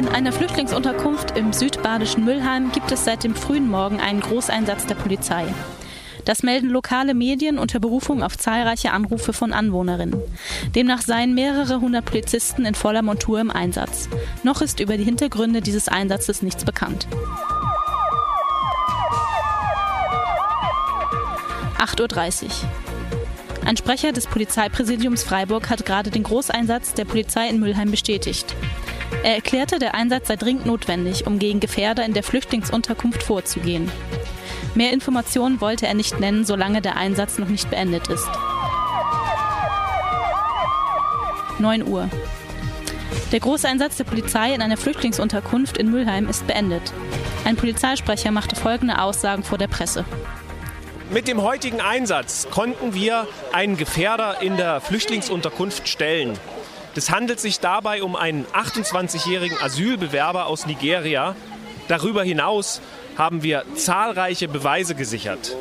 In einer Flüchtlingsunterkunft im südbadischen Müllheim gibt es seit dem frühen Morgen einen Großeinsatz der Polizei. Das melden lokale Medien unter Berufung auf zahlreiche Anrufe von Anwohnerinnen. Demnach seien mehrere hundert Polizisten in voller Montur im Einsatz. Noch ist über die Hintergründe dieses Einsatzes nichts bekannt. 8.30 Uhr. Ein Sprecher des Polizeipräsidiums Freiburg hat gerade den Großeinsatz der Polizei in Mülheim bestätigt. Er erklärte, der Einsatz sei dringend notwendig, um gegen Gefährder in der Flüchtlingsunterkunft vorzugehen. Mehr Informationen wollte er nicht nennen, solange der Einsatz noch nicht beendet ist. 9 Uhr. Der Großeinsatz der Polizei in einer Flüchtlingsunterkunft in Mülheim ist beendet. Ein Polizeisprecher machte folgende Aussagen vor der Presse. Mit dem heutigen Einsatz konnten wir einen Gefährder in der Flüchtlingsunterkunft stellen. Es handelt sich dabei um einen 28-jährigen Asylbewerber aus Nigeria. Darüber hinaus haben wir zahlreiche Beweise gesichert.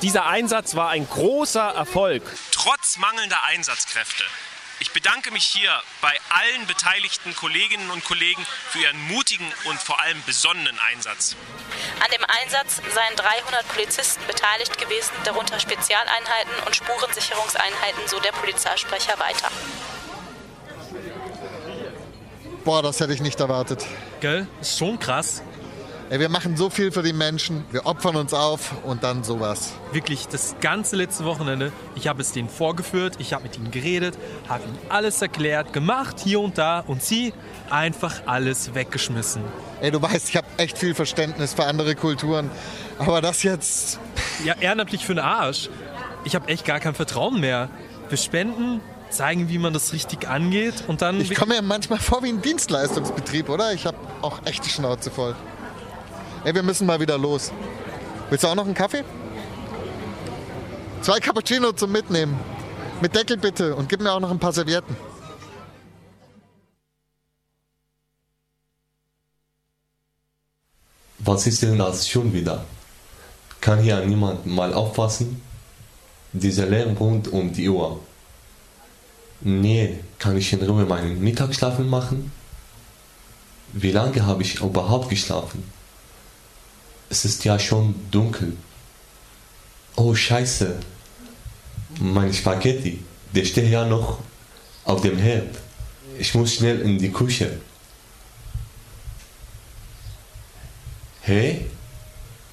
Dieser Einsatz war ein großer Erfolg, trotz mangelnder Einsatzkräfte. Ich bedanke mich hier bei allen beteiligten Kolleginnen und Kollegen für ihren mutigen und vor allem besonnenen Einsatz. An dem Einsatz seien 300 Polizisten beteiligt gewesen, darunter Spezialeinheiten und Spurensicherungseinheiten, so der Polizeisprecher weiter. Boah, das hätte ich nicht erwartet. Gell? Ist schon krass. Ey, wir machen so viel für die Menschen, wir opfern uns auf und dann sowas. Wirklich, das ganze letzte Wochenende, ich habe es denen vorgeführt, ich habe mit ihnen geredet, habe ihnen alles erklärt, gemacht, hier und da und sie einfach alles weggeschmissen. Ey, du weißt, ich habe echt viel Verständnis für andere Kulturen, aber das jetzt... Ja, ehrenamtlich für den Arsch. Ich habe echt gar kein Vertrauen mehr. Wir spenden, zeigen, wie man das richtig angeht und dann... Ich komme mir manchmal vor wie ein Dienstleistungsbetrieb, oder? Ich habe auch echt die Schnauze voll. Ey, wir müssen mal wieder los. Willst du auch noch einen Kaffee? Zwei Cappuccino zum Mitnehmen. Mit Deckel bitte und gib mir auch noch ein paar Servietten. Was ist denn das schon wieder? Kann hier niemand mal aufpassen? Dieser Lärm rund um die Uhr. Nee, kann ich in Ruhe meinen Mittagsschlafen machen? Wie lange habe ich überhaupt geschlafen? Es ist ja schon dunkel. Oh Scheiße. Meine Spaghetti, der steht ja noch auf dem Herd. Ich muss schnell in die Küche. Hey?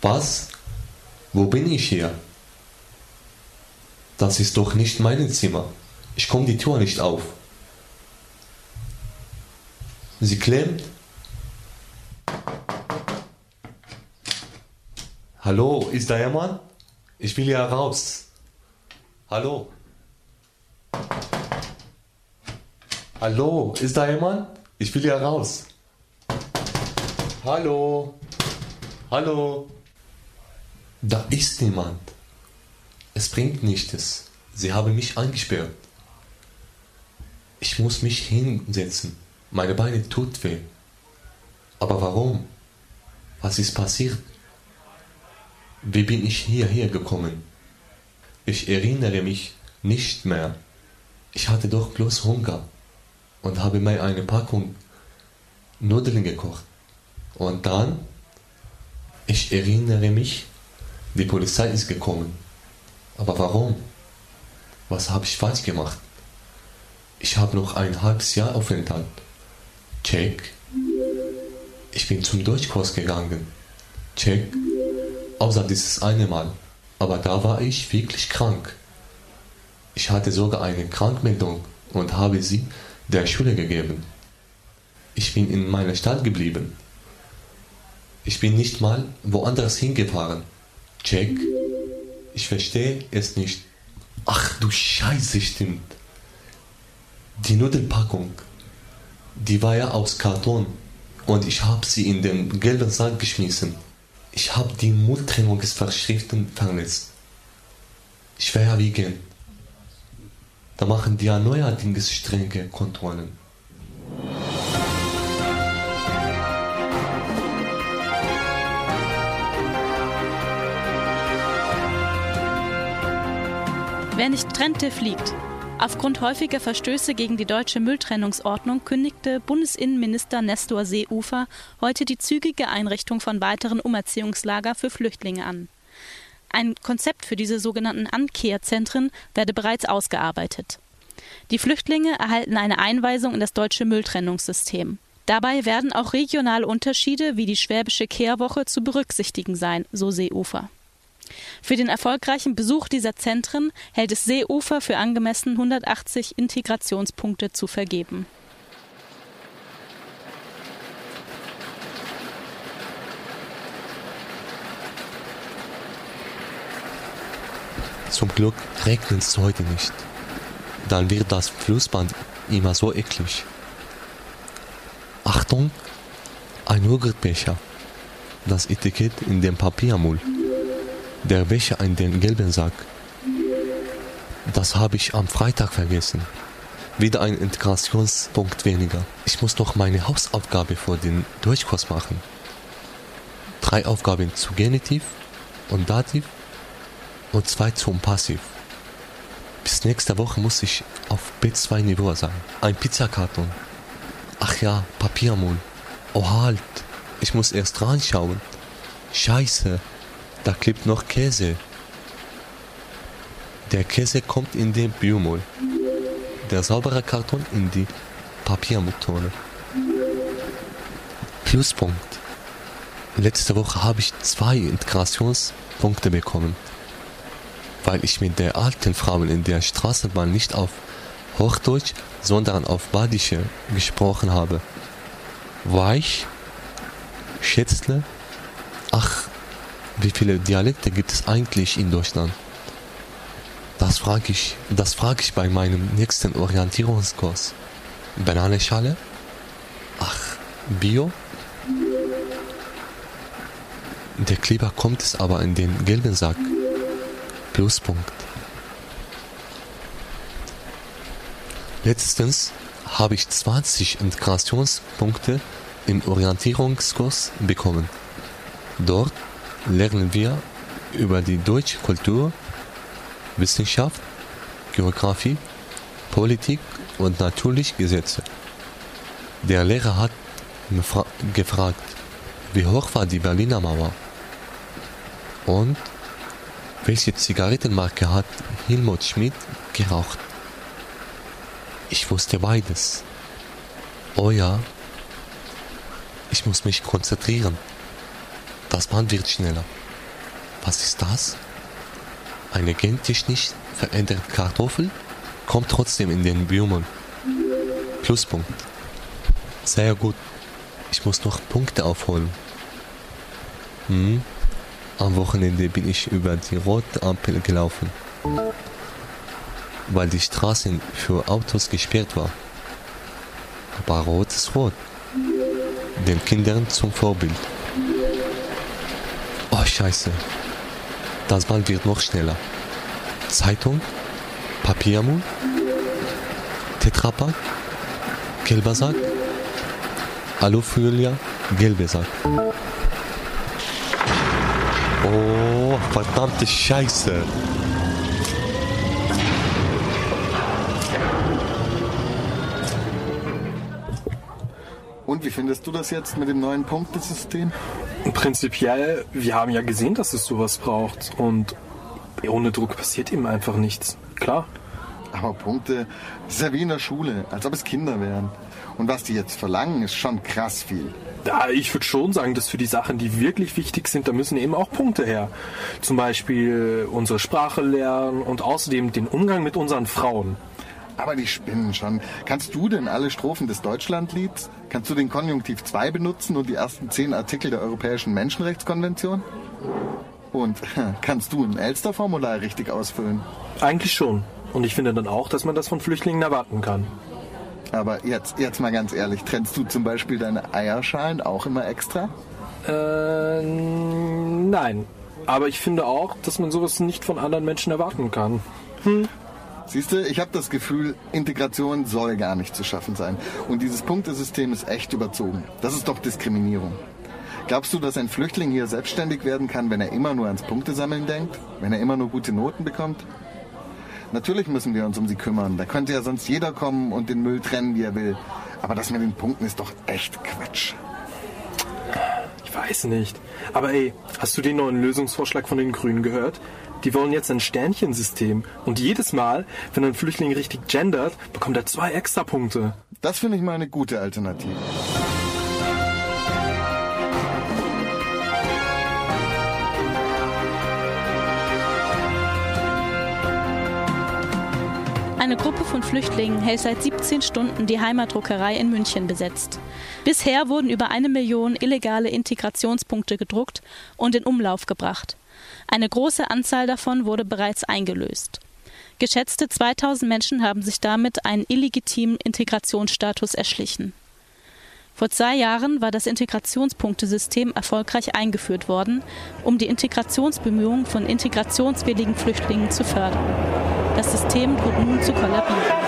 Was? Wo bin ich hier? Das ist doch nicht mein Zimmer. Ich komme die Tür nicht auf. Sie klemmt. Hallo, ist da jemand? Ich will ja raus. Hallo. Hallo, ist da jemand? Ich will ja raus. Hallo. Hallo. Da ist niemand. Es bringt nichts. Sie haben mich eingesperrt. Ich muss mich hinsetzen. Meine Beine tut weh. Aber warum? Was ist passiert? Wie bin ich hierher gekommen? Ich erinnere mich nicht mehr. Ich hatte doch bloß Hunger und habe mir eine Packung Nudeln gekocht. Und dann, ich erinnere mich, die Polizei ist gekommen. Aber warum? Was habe ich falsch gemacht? Ich habe noch ein halbes Jahr Aufenthalt. Check. Ich bin zum Deutschkurs gegangen. Check außer dieses eine Mal. Aber da war ich wirklich krank. Ich hatte sogar eine Krankmeldung und habe sie der Schule gegeben. Ich bin in meiner Stadt geblieben. Ich bin nicht mal woanders hingefahren. Check. Ich verstehe es nicht. Ach du Scheiße, stimmt. Die Nudelpackung, die war ja aus Karton und ich habe sie in den gelben Sack geschmissen. Ich habe die Mundtrennungsvorschriften verletzt. Schwerwiegend. Da machen die ja neuerdings strenge Kontrollen. Wer nicht trennt, der fliegt. Aufgrund häufiger Verstöße gegen die deutsche Mülltrennungsordnung kündigte Bundesinnenminister Nestor Seehofer heute die zügige Einrichtung von weiteren Umerziehungslager für Flüchtlinge an. Ein Konzept für diese sogenannten Ankehrzentren werde bereits ausgearbeitet. Die Flüchtlinge erhalten eine Einweisung in das deutsche Mülltrennungssystem. Dabei werden auch regionale Unterschiede wie die schwäbische Kehrwoche zu berücksichtigen sein, so Seeufer. Für den erfolgreichen Besuch dieser Zentren hält es Seeufer für angemessen 180 Integrationspunkte zu vergeben. Zum Glück regnet es heute nicht. Dann wird das Flussband immer so eklig. Achtung, ein Joghurtbecher. Das Etikett in dem Papiermüll. Der Becher in den gelben Sack. Das habe ich am Freitag vergessen. Wieder ein Integrationspunkt weniger. Ich muss noch meine Hausaufgabe vor den Durchkurs machen. Drei Aufgaben zu Genitiv und Dativ und zwei zum Passiv. Bis nächste Woche muss ich auf B2-Niveau sein. Ein Pizzakarton. Ach ja, Papiermüll. Oh halt, ich muss erst reinschauen. Scheiße, da klebt noch Käse. Der Käse kommt in den Biomüll. Der saubere Karton in die Papiermülltonne. Pluspunkt. Letzte Woche habe ich zwei Integrationspunkte bekommen weil ich mit der alten Frau in der Straßenbahn nicht auf Hochdeutsch, sondern auf Badische gesprochen habe. Weich, Schätzle, wie viele Dialekte gibt es eigentlich in Deutschland? Das frage ich, das frage ich bei meinem nächsten Orientierungskurs. Bananenschale? Ach, Bio? Der Kleber kommt es aber in den gelben Sack. Pluspunkt. Letztens habe ich 20 Integrationspunkte im Orientierungskurs bekommen. Dort lernen wir über die deutsche Kultur, Wissenschaft, Geografie, Politik und natürlich Gesetze. Der Lehrer hat gefragt, wie hoch war die Berliner Mauer? Und welche Zigarettenmarke hat Helmut Schmidt geraucht? Ich wusste beides. Oh ja, ich muss mich konzentrieren. Das Band wird schneller. Was ist das? Eine gentechnisch veränderte Kartoffel kommt trotzdem in den Blumen. Pluspunkt. Sehr gut. Ich muss noch Punkte aufholen. Hm, am Wochenende bin ich über die rote Ampel gelaufen, weil die Straße für Autos gesperrt war. Aber rot ist rot. Den Kindern zum Vorbild. Scheiße. Das Band wird noch schneller. Zeitung, Papiermüll, Tetrapack, gelber Sack, Alufolie, gelber Sack. Oh, verdammte Scheiße. Und wie findest du das jetzt mit dem neuen Punktesystem? Prinzipiell, wir haben ja gesehen, dass es sowas braucht. Und ohne Druck passiert eben einfach nichts. Klar. Aber Punkte, das ist ja wie in der Schule, als ob es Kinder wären. Und was die jetzt verlangen, ist schon krass viel. Ja, ich würde schon sagen, dass für die Sachen, die wirklich wichtig sind, da müssen eben auch Punkte her. Zum Beispiel unsere Sprache lernen und außerdem den Umgang mit unseren Frauen. Aber die spinnen schon. Kannst du denn alle Strophen des Deutschlandlieds? Kannst du den Konjunktiv 2 benutzen und die ersten zehn Artikel der Europäischen Menschenrechtskonvention? Und kannst du ein Elster-Formular richtig ausfüllen? Eigentlich schon. Und ich finde dann auch, dass man das von Flüchtlingen erwarten kann. Aber jetzt, jetzt mal ganz ehrlich, trennst du zum Beispiel deine Eierschalen auch immer extra? Äh, nein. Aber ich finde auch, dass man sowas nicht von anderen Menschen erwarten kann. Hm. Siehst du, ich habe das Gefühl, Integration soll gar nicht zu schaffen sein. Und dieses Punktesystem ist echt überzogen. Das ist doch Diskriminierung. Glaubst du, dass ein Flüchtling hier selbstständig werden kann, wenn er immer nur ans Punktesammeln denkt? Wenn er immer nur gute Noten bekommt? Natürlich müssen wir uns um sie kümmern. Da könnte ja sonst jeder kommen und den Müll trennen, wie er will. Aber das mit den Punkten ist doch echt Quatsch. Ich weiß nicht. Aber ey, hast du den neuen Lösungsvorschlag von den Grünen gehört? Die wollen jetzt ein Sternchensystem. Und jedes Mal, wenn ein Flüchtling richtig gendert, bekommt er zwei extra Punkte. Das finde ich mal eine gute Alternative. Eine Gruppe von Flüchtlingen hält seit 17 Stunden die Heimatdruckerei in München besetzt. Bisher wurden über eine Million illegale Integrationspunkte gedruckt und in Umlauf gebracht. Eine große Anzahl davon wurde bereits eingelöst. Geschätzte 2000 Menschen haben sich damit einen illegitimen Integrationsstatus erschlichen. Vor zwei Jahren war das Integrationspunktesystem erfolgreich eingeführt worden, um die Integrationsbemühungen von integrationswilligen Flüchtlingen zu fördern. Das System droht nun zu kollabieren.